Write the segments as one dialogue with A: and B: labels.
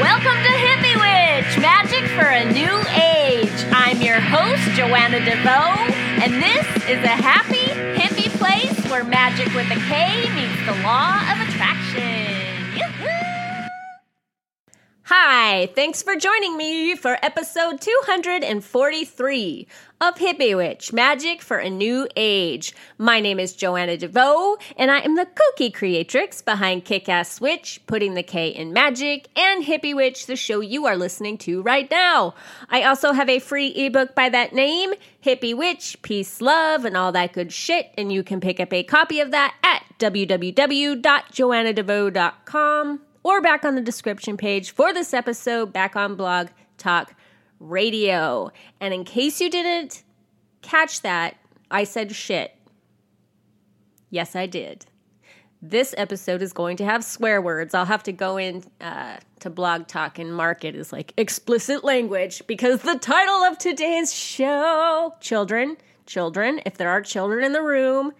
A: Welcome to Hippie Witch, magic for a new age. I'm your host, Joanna DeVoe, and this is a happy, hippie place where magic with a K meets the law of attraction. Hi, thanks for joining me for episode 243 of Hippie Witch Magic for a New Age. My name is Joanna DeVoe, and I am the kooky creatrix behind Kick Ass Witch, Putting the K in Magic, and Hippie Witch, the show you are listening to right now. I also have a free ebook by that name, Hippie Witch, Peace, Love, and all that good shit, and you can pick up a copy of that at www.joannadevoe.com or back on the description page for this episode back on Blog Talk Radio. And in case you didn't catch that, I said shit. Yes, I did. This episode is going to have swear words. I'll have to go in uh, to Blog Talk and mark it as like explicit language because the title of today's show, children, children, if there are children in the room,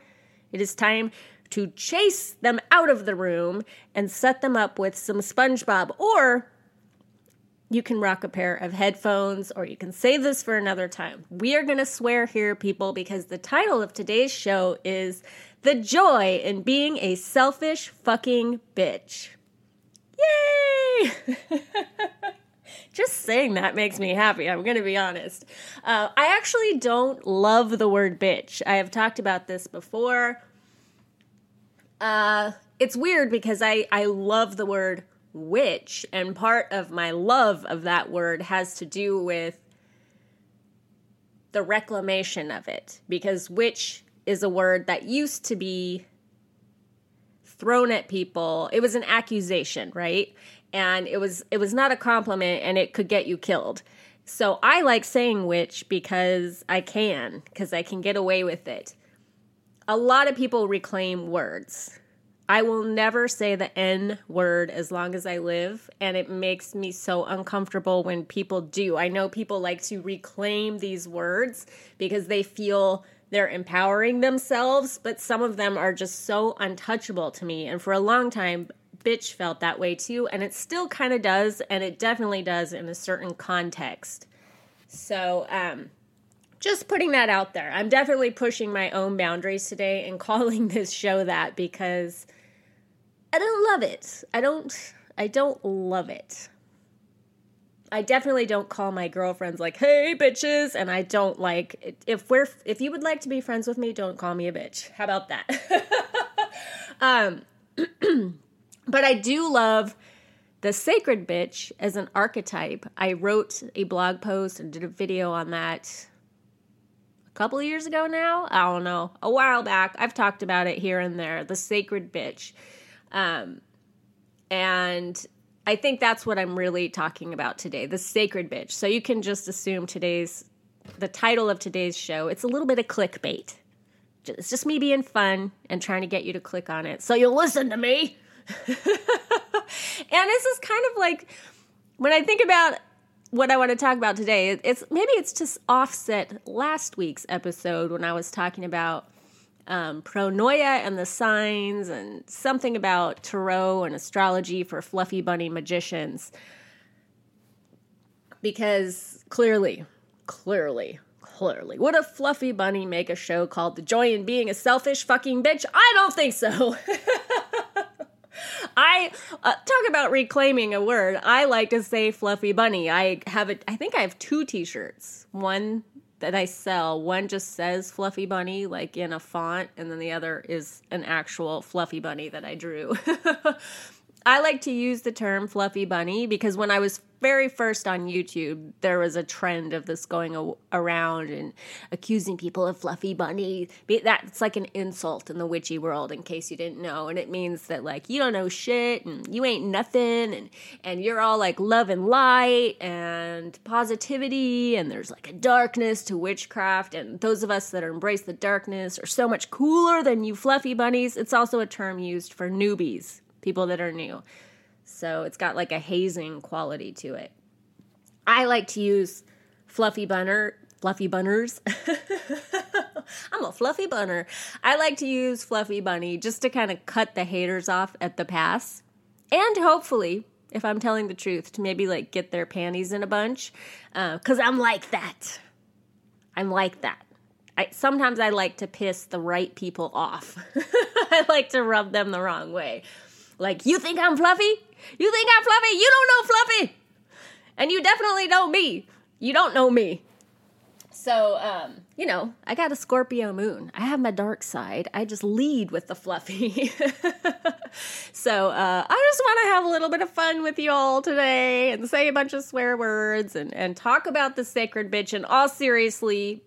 A: it is time to chase them out of the room and set them up with some SpongeBob. Or you can rock a pair of headphones or you can save this for another time. We are going to swear here, people, because the title of today's show is The Joy in Being a Selfish Fucking Bitch. Yay! Just saying that makes me happy. I'm going to be honest. Uh, I actually don't love the word bitch. I have talked about this before. Uh, it's weird because I, I love the word witch, and part of my love of that word has to do with the reclamation of it. Because witch is a word that used to be thrown at people. It was an accusation, right? And it was it was not a compliment and it could get you killed. So I like saying witch because I can, because I can get away with it a lot of people reclaim words. I will never say the N word as long as I live, and it makes me so uncomfortable when people do. I know people like to reclaim these words because they feel they're empowering themselves, but some of them are just so untouchable to me. And for a long time, bitch felt that way too, and it still kind of does, and it definitely does in a certain context. So, um, just putting that out there. I'm definitely pushing my own boundaries today and calling this show that because I don't love it. I don't I don't love it. I definitely don't call my girlfriends like, "Hey, bitches," and I don't like if we're if you would like to be friends with me, don't call me a bitch. How about that? um but I do love the sacred bitch as an archetype. I wrote a blog post and did a video on that couple years ago now. I don't know, a while back. I've talked about it here and there. The sacred bitch, um, and I think that's what I'm really talking about today. The sacred bitch. So you can just assume today's the title of today's show. It's a little bit of clickbait. It's just me being fun and trying to get you to click on it. So you'll listen to me. and this is kind of like when I think about what I want to talk about today, it's maybe it's just offset last week's episode when I was talking about um, pronoia and the signs and something about tarot and astrology for fluffy bunny magicians. Because clearly, clearly, clearly, would a fluffy bunny make a show called The Joy in Being a Selfish Fucking Bitch? I don't think so. I uh, talk about reclaiming a word. I like to say fluffy bunny. I have it. I think I have two T-shirts. One that I sell. One just says fluffy bunny, like in a font, and then the other is an actual fluffy bunny that I drew. I like to use the term fluffy bunny because when I was very first on YouTube, there was a trend of this going around and accusing people of fluffy bunny. That's like an insult in the witchy world, in case you didn't know. And it means that like you don't know shit and you ain't nothing, and and you're all like love and light and positivity, and there's like a darkness to witchcraft. And those of us that embrace the darkness are so much cooler than you fluffy bunnies. It's also a term used for newbies people that are new. So it's got like a hazing quality to it. I like to use fluffy bunner, fluffy bunners. I'm a fluffy bunner. I like to use fluffy bunny just to kind of cut the haters off at the pass. And hopefully, if I'm telling the truth, to maybe like get their panties in a bunch. Uh, I'm like that. I'm like that. I, sometimes I like to piss the right people off. I like to rub them the wrong way. Like, you think I'm fluffy? You think I'm fluffy? You don't know fluffy. And you definitely know me. You don't know me. So, um, you know, I got a Scorpio moon. I have my dark side. I just lead with the fluffy. so, uh, I just want to have a little bit of fun with you all today and say a bunch of swear words and, and talk about the sacred bitch and all seriously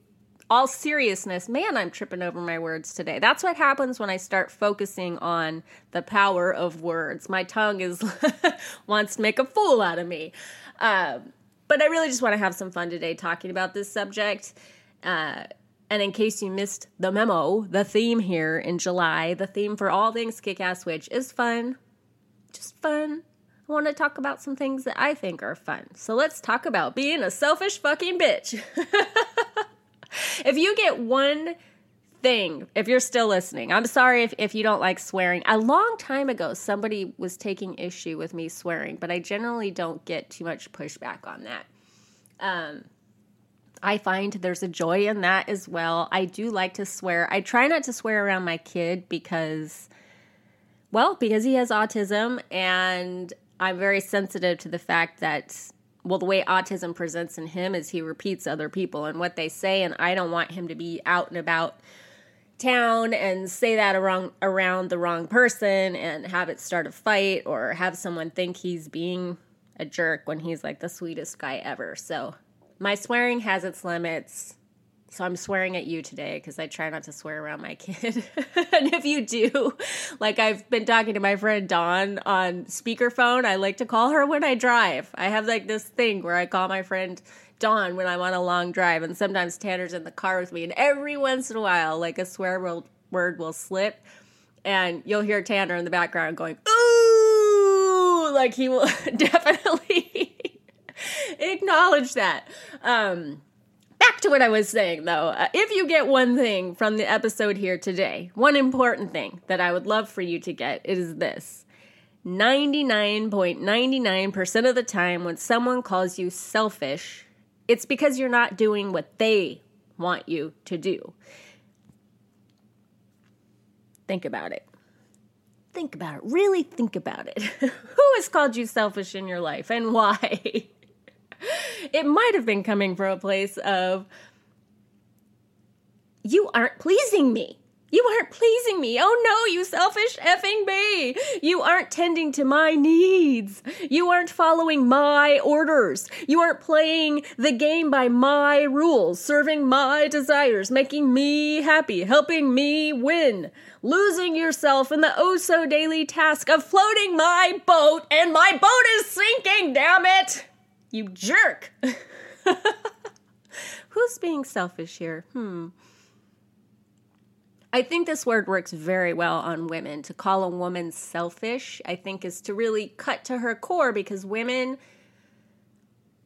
A: all seriousness, man, I'm tripping over my words today. That's what happens when I start focusing on the power of words. My tongue is wants to make a fool out of me. Um, but I really just want to have some fun today talking about this subject. Uh, and in case you missed the memo, the theme here in July, the theme for all things kick ass witch is fun. Just fun. I want to talk about some things that I think are fun. So let's talk about being a selfish fucking bitch. if you get one thing, if you're still listening, I'm sorry if, if you don't like swearing. A long time ago, somebody was taking issue with me swearing, but I generally don't get too much pushback on that. Um, I find there's a joy in that as well. I do like to swear. I try not to swear around my kid because, well, because he has autism and I'm very sensitive to the fact that well, the way autism presents in him is he repeats other people and what they say, and I don't want him to be out and about town and say that around around the wrong person and have it start a fight or have someone think he's being a jerk when he's like the sweetest guy ever. So my swearing has its limits. So I'm swearing at you today because I try not to swear around my kid. and if you do, like I've been talking to my friend Dawn on speakerphone, I like to call her when I drive. I have like this thing where I call my friend Dawn when I'm on a long drive, and sometimes Tanner's in the car with me, and every once in a while, like a swear word will slip, and you'll hear Tanner in the background going, ooh, like he will definitely acknowledge that. Um, back to what I was saying though. Uh, if you get one thing from the episode here today, one important thing that I would love for you to get is this. 99.99% of the time, when someone calls you selfish, it's because you're not doing what they want you to do. Think about it. Think about it. Really think about it. Who has called you selfish in your life and why? it might have been coming from a place of, you aren't pleasing me. You aren't pleasing me. Oh no, you selfish effing bee. You aren't tending to my needs. You aren't following my orders. You aren't playing the game by my rules, serving my desires, making me happy, helping me win. Losing yourself in the oh so daily task of floating my boat, and my boat is sinking, damn it! You jerk! Who's being selfish here? Hmm. I think this word works very well on women. To call a woman selfish, I think, is to really cut to her core because women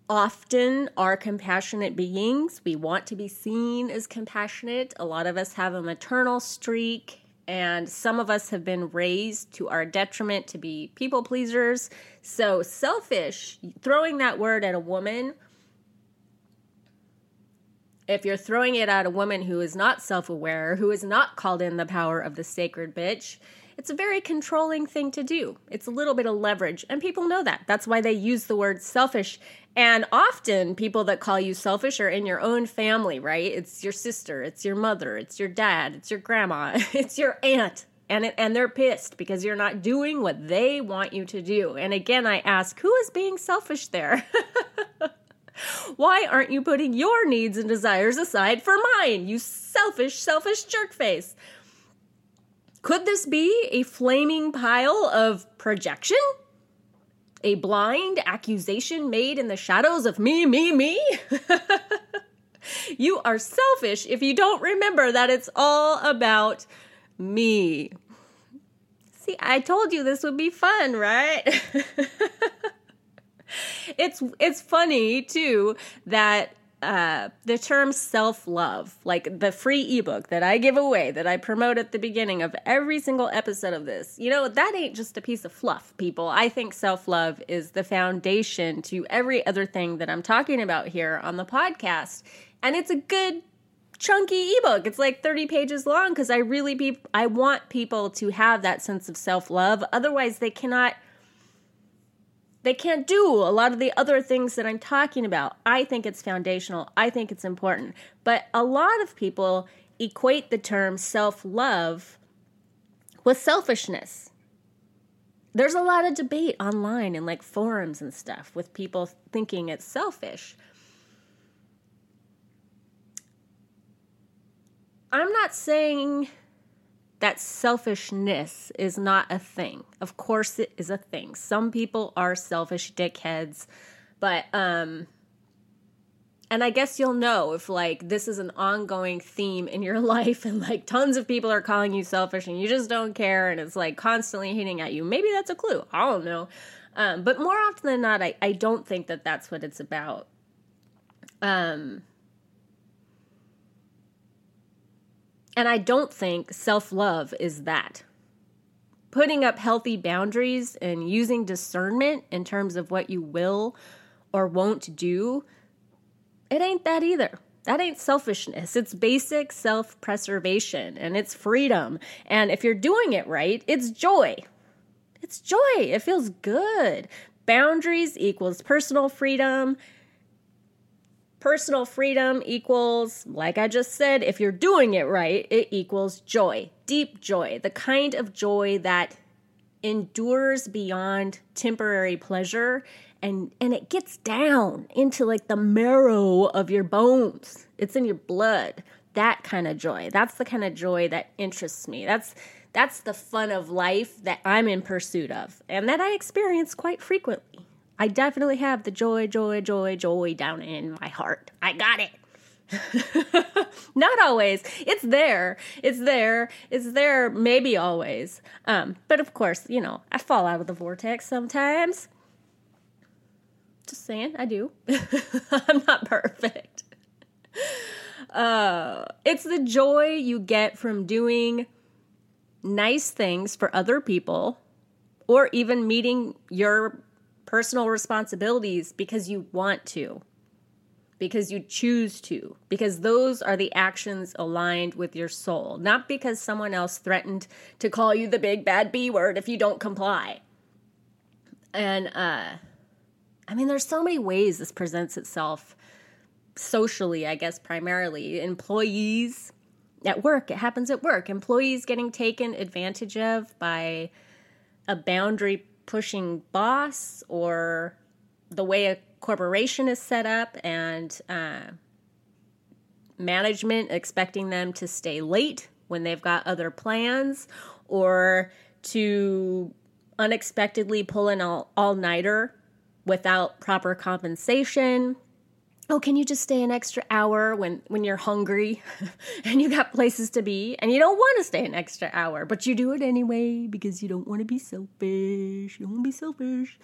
A: often are compassionate beings. We want to be seen as compassionate. A lot of us have a maternal streak, and some of us have been raised to our detriment to be people pleasers. So, selfish, throwing that word at a woman if you're throwing it at a woman who is not self aware, who is not called in the power of the sacred bitch, it's a very controlling thing to do. It's a little bit of leverage, and people know that. That's why they use the word selfish. And often, people that call you selfish are in your own family, right? It's your sister, it's your mother, it's your dad, it's your grandma, it's your aunt. And, it, and they're pissed because you're not doing what they want you to do. And again, I ask, who is being selfish there? Why aren't you putting your needs and desires aside for mine, you selfish, selfish jerkface? Could this be a flaming pile of projection? A blind accusation made in the shadows of me, me, me? you are selfish if you don't remember that it's all about me. See, I told you this would be fun, right? it's it's funny too that uh, the term self love, like the free ebook that I give away, that I promote at the beginning of every single episode of this, you know, that ain't just a piece of fluff, people. I think self love is the foundation to every other thing that I'm talking about here on the podcast. And it's a good chunky ebook. It's like 30 pages long because I really be I want people to have that sense of self-love. Otherwise, they cannot they can't do a lot of the other things that I'm talking about. I think it's foundational. I think it's important. But a lot of people equate the term self-love with selfishness. There's a lot of debate online and like forums and stuff with people thinking it's selfish. I'm not saying that selfishness is not a thing. Of course it is a thing. Some people are selfish dickheads, but um and I guess you'll know if like this is an ongoing theme in your life and like tons of people are calling you selfish and you just don't care and it's like constantly hitting at you. Maybe that's a clue. I don't know. Um, but more often than not, I, I don't think that that's what it's about. Um, And I don't think self love is that. Putting up healthy boundaries and using discernment in terms of what you will or won't do, it ain't that either. That ain't selfishness. It's basic self preservation and it's freedom. And if you're doing it right, it's joy. It's joy. It feels good. Boundaries equals personal freedom Personal freedom equals, like I just said, if you're doing it right, it equals joy, deep joy, the kind of joy that endures beyond temporary pleasure and and it gets down into like the marrow of your bones. It's in your blood. That kind of joy. That's the kind of joy that interests me. That's that's the fun of life that I'm in pursuit of and that I experience quite frequently. I definitely have the joy, joy, joy, joy down in my heart. I got it. Not always. It's there. It's there. It's there maybe always. Um, but of course, you know, I fall out of the vortex sometimes. Just saying, I do. I'm not perfect. Uh, it's the joy you get from doing nice things for other people or even meeting your personal responsibilities because you want to, because you choose to, because those are the actions aligned with your soul, not because someone else threatened to call you the big bad B word if you don't comply. And, uh, I mean, there's so many ways this presents itself socially, I guess, primarily. Employees at work, it happens at work. Employees getting taken advantage of by a boundary pushing boss or the way a corporation is set up and uh, management expecting them to stay late when they've got other plans or to unexpectedly pull an all nighter without proper compensation oh can you just stay an extra hour when when you're hungry and you got places to be? And you don't want to stay an extra hour but you do it anyway because you don't want to be selfish. You don't want to be selfish.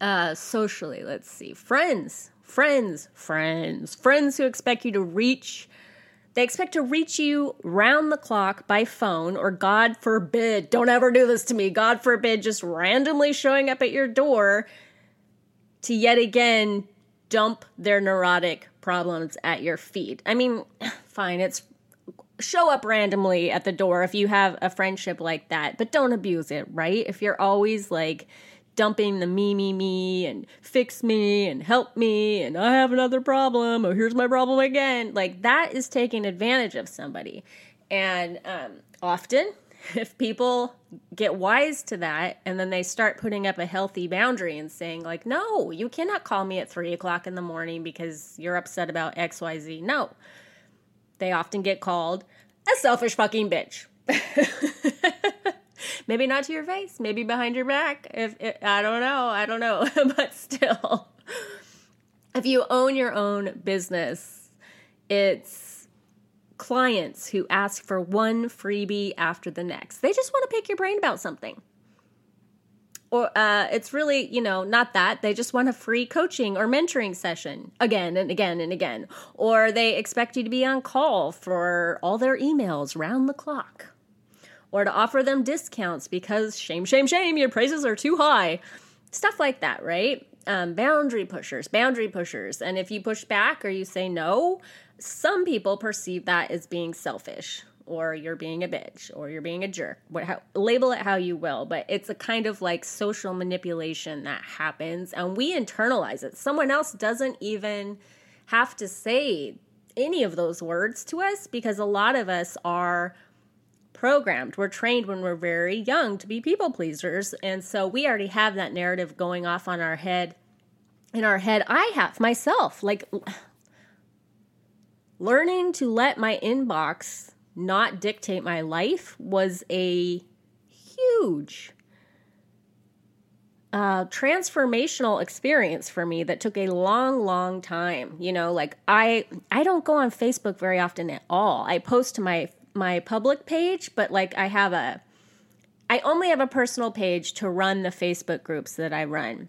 A: Uh socially let's see. Friends friends friends. Friends who expect you to reach they expect to reach you round the clock by phone, or God forbid, don't ever do this to me. God forbid, just randomly showing up at your door to yet again dump their neurotic problems at your feet. I mean, fine, it's show up randomly at the door if you have a friendship like that, but don't abuse it, right? If you're always like dumping the me, me, me, and fix me, and help me, and I have another problem, or here's my problem again, like that is taking advantage of somebody. And um, often if people get wise to that and then they start putting up a healthy boundary and saying like no you cannot call me at three o'clock in the morning because you're upset about xyz no. They often get called a selfish fucking bitch. Maybe not to your face maybe behind your back. If, if i don't know i don't know but still. If you own your own business it's clients who ask for one freebie after the next. They just want to pick your brain about something. or uh, it's really you know not that. They just want a free coaching or mentoring session again and again and again. Or they expect you to be on call for all their emails round the clock. Or to offer them discounts because shame shame shame your prices are too high. Stuff like that right? Um, boundary pushers boundary pushers. And if you push back or you say no some people perceive that as being selfish or you're being a bitch or you're being a jerk what, how, label it how you will but it's a kind of like social manipulation that happens and we internalize it. Someone else doesn't even have to say any of those words to us because a lot of us are programmed. We're trained when we're very young to be people pleasers. And so we already have that narrative going off on our head in our head. I have myself like learning to let my inbox not dictate my life was a huge uh, transformational experience for me that took a long long time. You know like i i don't go on facebook very often at all. I post to my my public page but like i have a i only have a personal page to run the facebook groups that i run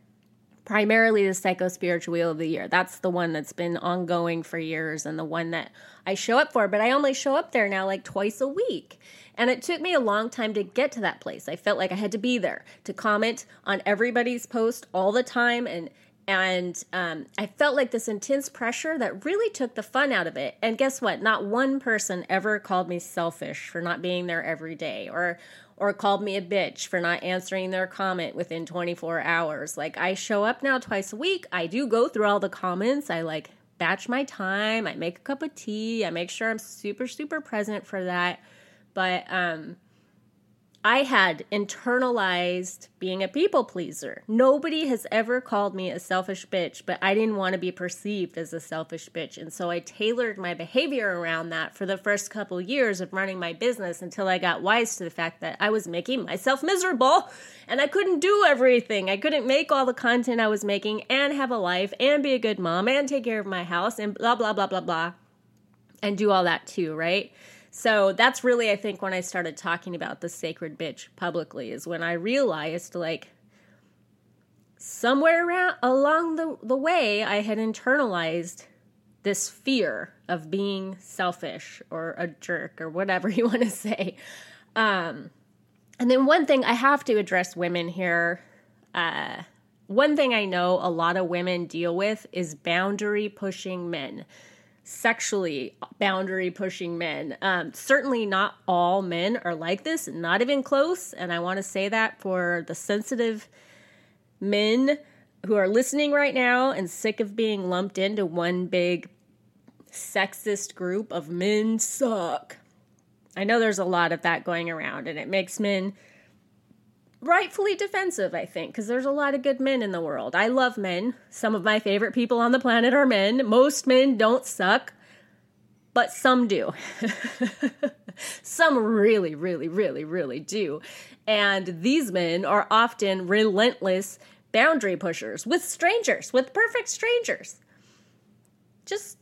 A: primarily the psycho spiritual wheel of the year that's the one that's been ongoing for years and the one that I show up for, but I only show up there now like twice a week. And it took me a long time to get to that place. I felt like I had to be there to comment on everybody's post all the time and and um, I felt like this intense pressure that really took the fun out of it. And guess what? Not one person ever called me selfish for not being there every day, or or called me a bitch for not answering their comment within 24 hours. Like I show up now twice a week. I do go through all the comments. I like batch my time. I make a cup of tea. I make sure I'm super, super present for that. But um, I had internalized being a people pleaser. Nobody has ever called me a selfish bitch, but I didn't want to be perceived as a selfish bitch. And so I tailored my behavior around that for the first couple years of running my business until I got wise to the fact that I was making myself miserable and I couldn't do everything. I couldn't make all the content I was making and have a life and be a good mom and take care of my house and blah, blah, blah, blah, blah, and do all that too, right? So that's really, I think, when I started talking about the sacred bitch publicly, is when I realized, like, somewhere around along the, the way, I had internalized this fear of being selfish or a jerk or whatever you want to say. Um, and then one thing I have to address women here. Uh, one thing I know a lot of women deal with is boundary pushing men sexually boundary pushing men. Um, certainly not all men are like this, not even close. And I want to say that for the sensitive men who are listening right now and sick of being lumped into one big sexist group of men suck. I know there's a lot of that going around, and it makes men rightfully defensive, I think, because there's a lot of good men in the world. I love men. Some of my favorite people on the planet are men. Most men don't suck, but some do. some really, really, really, really do. And these men are often relentless boundary pushers with strangers, with perfect strangers. Just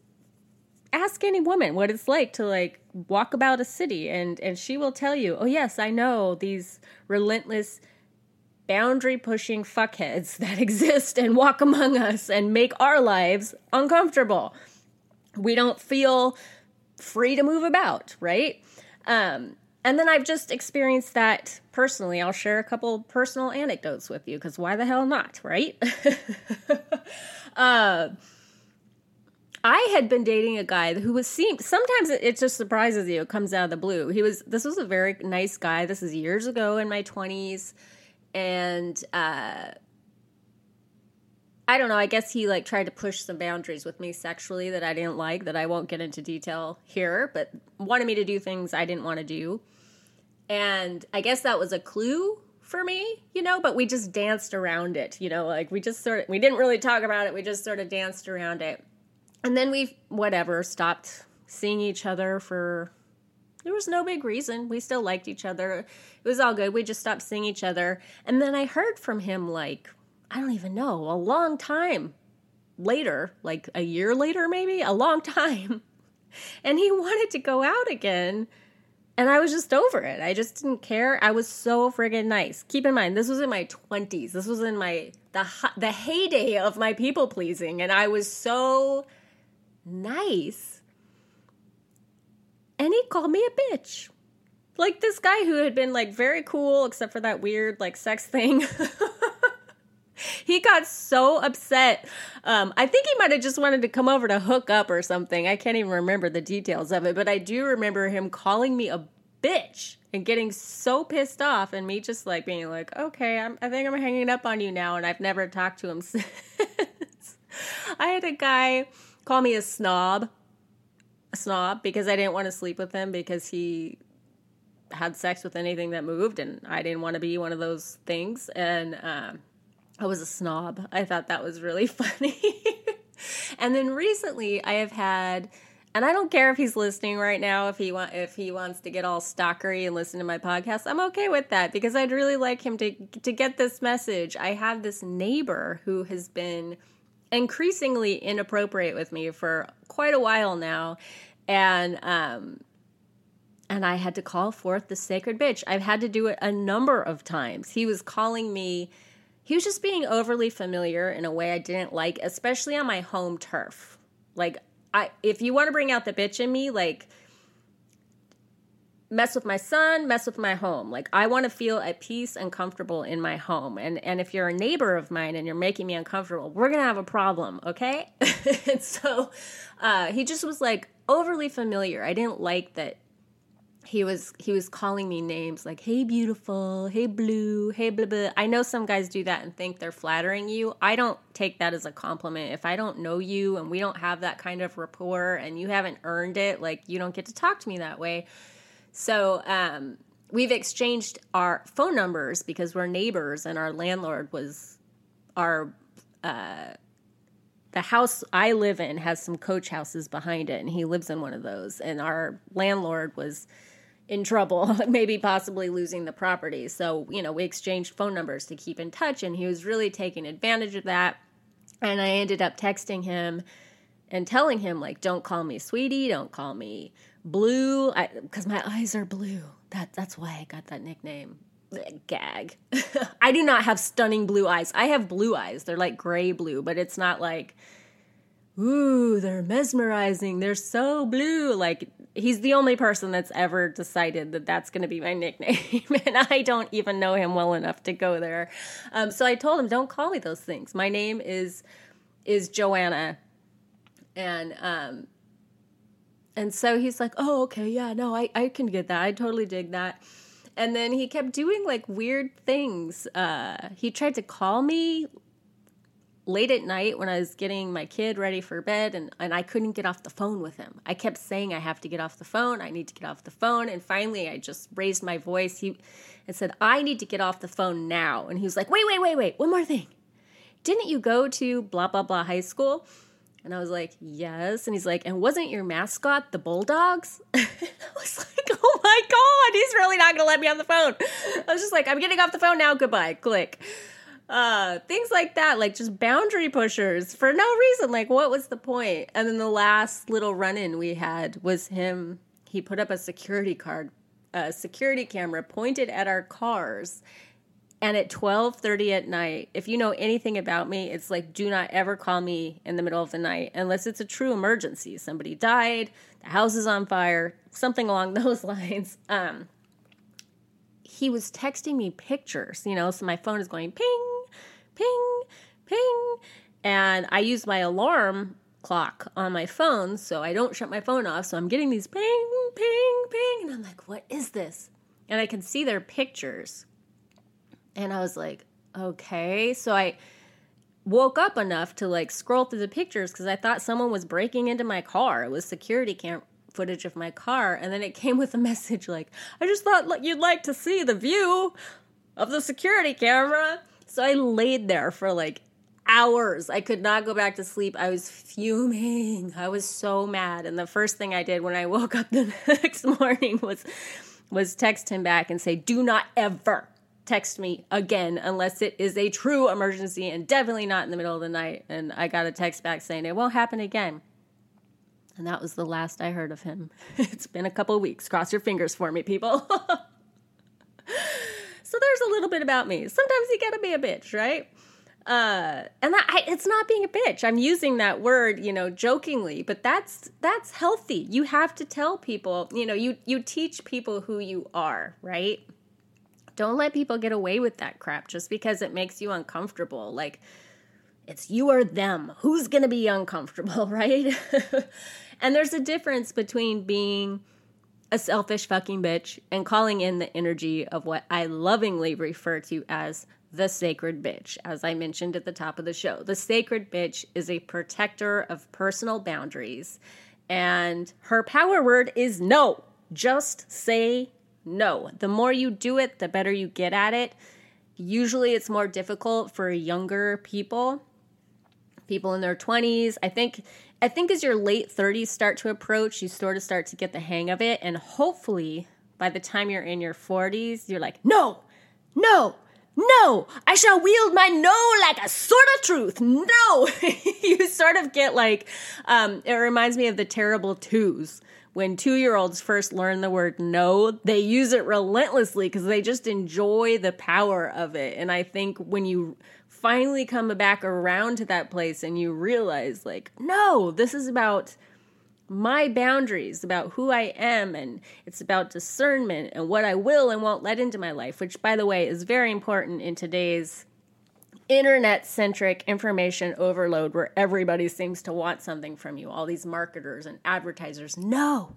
A: ask any woman what it's like to like walk about a city and and she will tell you oh yes i know these relentless boundary pushing fuckheads that exist and walk among us and make our lives uncomfortable we don't feel free to move about right um and then I've just experienced that personally. I'll share a couple personal anecdotes with you because why the hell not, right? uh, I had been dating a guy who was seemed sometimes it, it, just surprises you. It comes out of the blue. He was this was a very nice guy. This is years ago in my twenties, and uh, I don't know. I guess he like tried to push some boundaries with me sexually that I didn't like. That I won't get into detail here, but wanted me to do things I didn't want to do, and I guess that was a clue for me, you know. But we just danced around it, you know. Like we just sort of we didn't really talk about it. We just sort of danced around it and then we whatever stopped seeing each other for there was no big reason. We still liked each other. It was all good. We just stopped seeing each other. And then I heard from him like I don't even know, a long time later, like a year later maybe, a long time. And he wanted to go out again and I was just over it. I just didn't care. I was so friggin' nice. Keep in mind, this was in my 20s. This was in my the the heyday of my people pleasing and I was so nice. And he called me a bitch. Like this guy who had been like very cool except for that weird like sex thing. he got so upset. Um, I think he might have just wanted to come over to hook up or something. I can't even remember the details of it, but I do remember him calling me a bitch and getting so pissed off, and me just like being like, okay, I'm, I think I'm hanging up on you now, and I've never talked to him since. I had a guy call me a snob, a snob, because I didn't want to sleep with him because he had sex with anything that moved, and I didn't want to be one of those things, and um, I was a snob. I thought that was really funny. and then recently I have had and I don't care if he's listening right now if he want if he wants to get all stalkery and listen to my podcast. I'm okay with that because I'd really like him to to get this message. I have this neighbor who has been increasingly inappropriate with me for quite a while now and um and I had to call forth the sacred bitch. I've had to do it a number of times. He was calling me he was just being overly familiar in a way I didn't like, especially on my home turf. Like I if you want to bring out the bitch in me, like mess with my son, mess with my home. Like I want to feel at peace and comfortable in my home. And and if you're a neighbor of mine and you're making me uncomfortable, we're gonna have a problem, okay? and so uh, he just was like overly familiar. I didn't like that he was he was calling me names like hey beautiful hey blue hey blah blah i know some guys do that and think they're flattering you i don't take that as a compliment if i don't know you and we don't have that kind of rapport and you haven't earned it like you don't get to talk to me that way so um, we've exchanged our phone numbers because we're neighbors and our landlord was our uh, the house I live in has some coach houses behind it, and he lives in one of those. And our landlord was in trouble, maybe possibly losing the property. So, you know, we exchanged phone numbers to keep in touch, and he was really taking advantage of that. And I ended up texting him and telling him, like, don't call me sweetie, don't call me blue, because my eyes are blue. That, that's why I got that nickname. Gag. I do not have stunning blue eyes. I have blue eyes. They're like gray blue, but it's not like, ooh, they're mesmerizing. They're so blue. Like, he's the only person that's ever decided that that's going to be my nickname and i don't even know him well enough to go there um, so i told him don't call me those things my name is is joanna and um and so he's like oh okay yeah no i i can get that i totally dig that and then he kept doing like weird things uh he tried to call me late at night when I was getting my kid ready for bed and, and I couldn't get off the phone with him. I kept saying, I have to get off the phone. I need to get off the phone. And finally, I just raised my voice he, and said, I need to get off the phone now. And he was like, wait, wait, wait, wait, one more thing. Didn't you go to blah, blah, blah high school? And I was like, yes. And he's like, and wasn't your mascot the Bulldogs? I was like, oh my God, he's really not going to let me on the phone. I was just like, I'm getting off the phone now. Goodbye. Click uh things like that like just boundary pushers for no reason like what was the point? and then the last little run-in we had was him he put up a security card a security camera pointed at our cars and at 12:30 at night if you know anything about me it's like do not ever call me in the middle of the night unless it's a true emergency somebody died the house is on fire something along those lines um he was texting me pictures you know so my phone is going ping ping, ping. And I use my alarm clock on my phone so I don't shut my phone off. So I'm getting these ping, ping, ping. And I'm like, what is this? And I can see their pictures. And I was like, okay. So I woke up enough to like scroll through the pictures because I thought someone was breaking into my car. It was security cam footage of my car. And then it came with a message like, I just thought you'd like to see the view of the security camera. So I laid there for like hours. I could not go back to sleep. I was fuming. I was so mad. And the first thing I did when I woke up the next morning was was text him back and say, "Do not ever text me again unless it is a true emergency and definitely not in the middle of the night." And I got a text back saying, "It won't happen again." And that was the last I heard of him. it's been a couple weeks. Cross your fingers for me, people. so there's a little bit about me. Sometimes you gotta be a bitch, right? Uh, and that, I, it's not being a bitch. I'm using that word, you know, jokingly, but that's that's healthy. You have to tell people, you know, you you teach people who you are, right? Don't let people get away with that crap just because it makes you uncomfortable. Like it's you or them. Who's going to be uncomfortable, right? and there's a difference between being a selfish fucking bitch and calling in the energy of what I lovingly refer to as the sacred bitch, as I mentioned at the top of the show. The sacred bitch is a protector of personal boundaries, and her power word is no. Just say no. The more you do it, the better you get at it. Usually, it's more difficult for younger people people in their 20s. I think I think as your late 30s start to approach, you sort of start to get the hang of it and hopefully by the time you're in your 40s, you're like, "No. No. No, I shall wield my no like a sword of truth. No. you sort of get like um it reminds me of the terrible twos when two year olds first learn the word no, they use it relentlessly because they just enjoy the power of it. And I think when you finally come back around to that place and you realize, like, no, this is about my boundaries, about who I am, and it's about discernment and what I will and won't let into my life, which, by the way, is very important in today's internet centric information overload where everybody seems to want something from you. All these marketers and advertisers. No,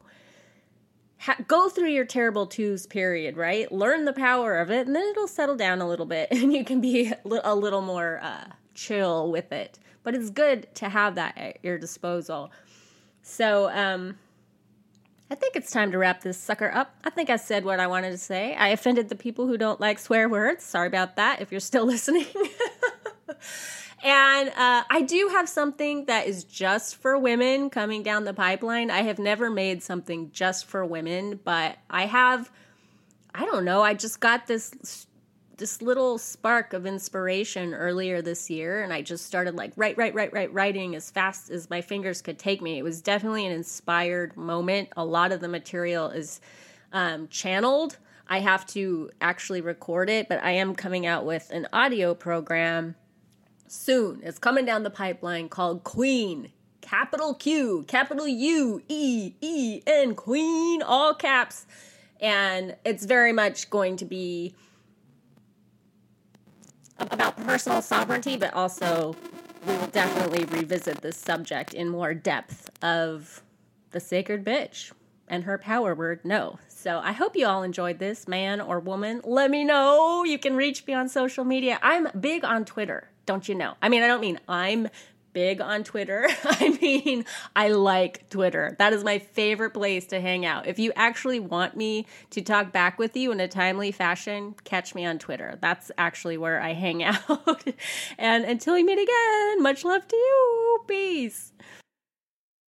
A: ha- go through your terrible twos period, right? Learn the power of it, and then it'll settle down a little bit, and you can be a little more uh, chill with it. But it's good to have that at your disposal. So, um, I think it's time to wrap this sucker up. I think I said what I wanted to say. I offended the people who don't like swear words. Sorry about that if you're still listening. And uh, I do have something that is just for women coming down the pipeline. I have never made something just for women, but I have. I don't know. I just got this this little spark of inspiration earlier this year, and I just started like write, write, write, write, writing as fast as my fingers could take me. It was definitely an inspired moment. A lot of the material is um, channeled. I have to actually record it, but I am coming out with an audio program soon. It's coming down the pipeline called Queen. Capital Q, capital U, E, E, N, Queen, all caps. And it's very much going to be about personal sovereignty, but also we will definitely revisit this subject in more depth of the sacred bitch and her power word no. So I hope you all enjoyed this, man or woman. Let me know. You can reach me on social media. I'm big on Twitter don't you know? I mean, I don't mean I'm big on Twitter. I mean, I like Twitter. That is my favorite place to hang out. If you actually want me to talk back with you in a timely fashion, catch me on Twitter. That's actually where I hang out. and until we meet again, much love to you. Peace.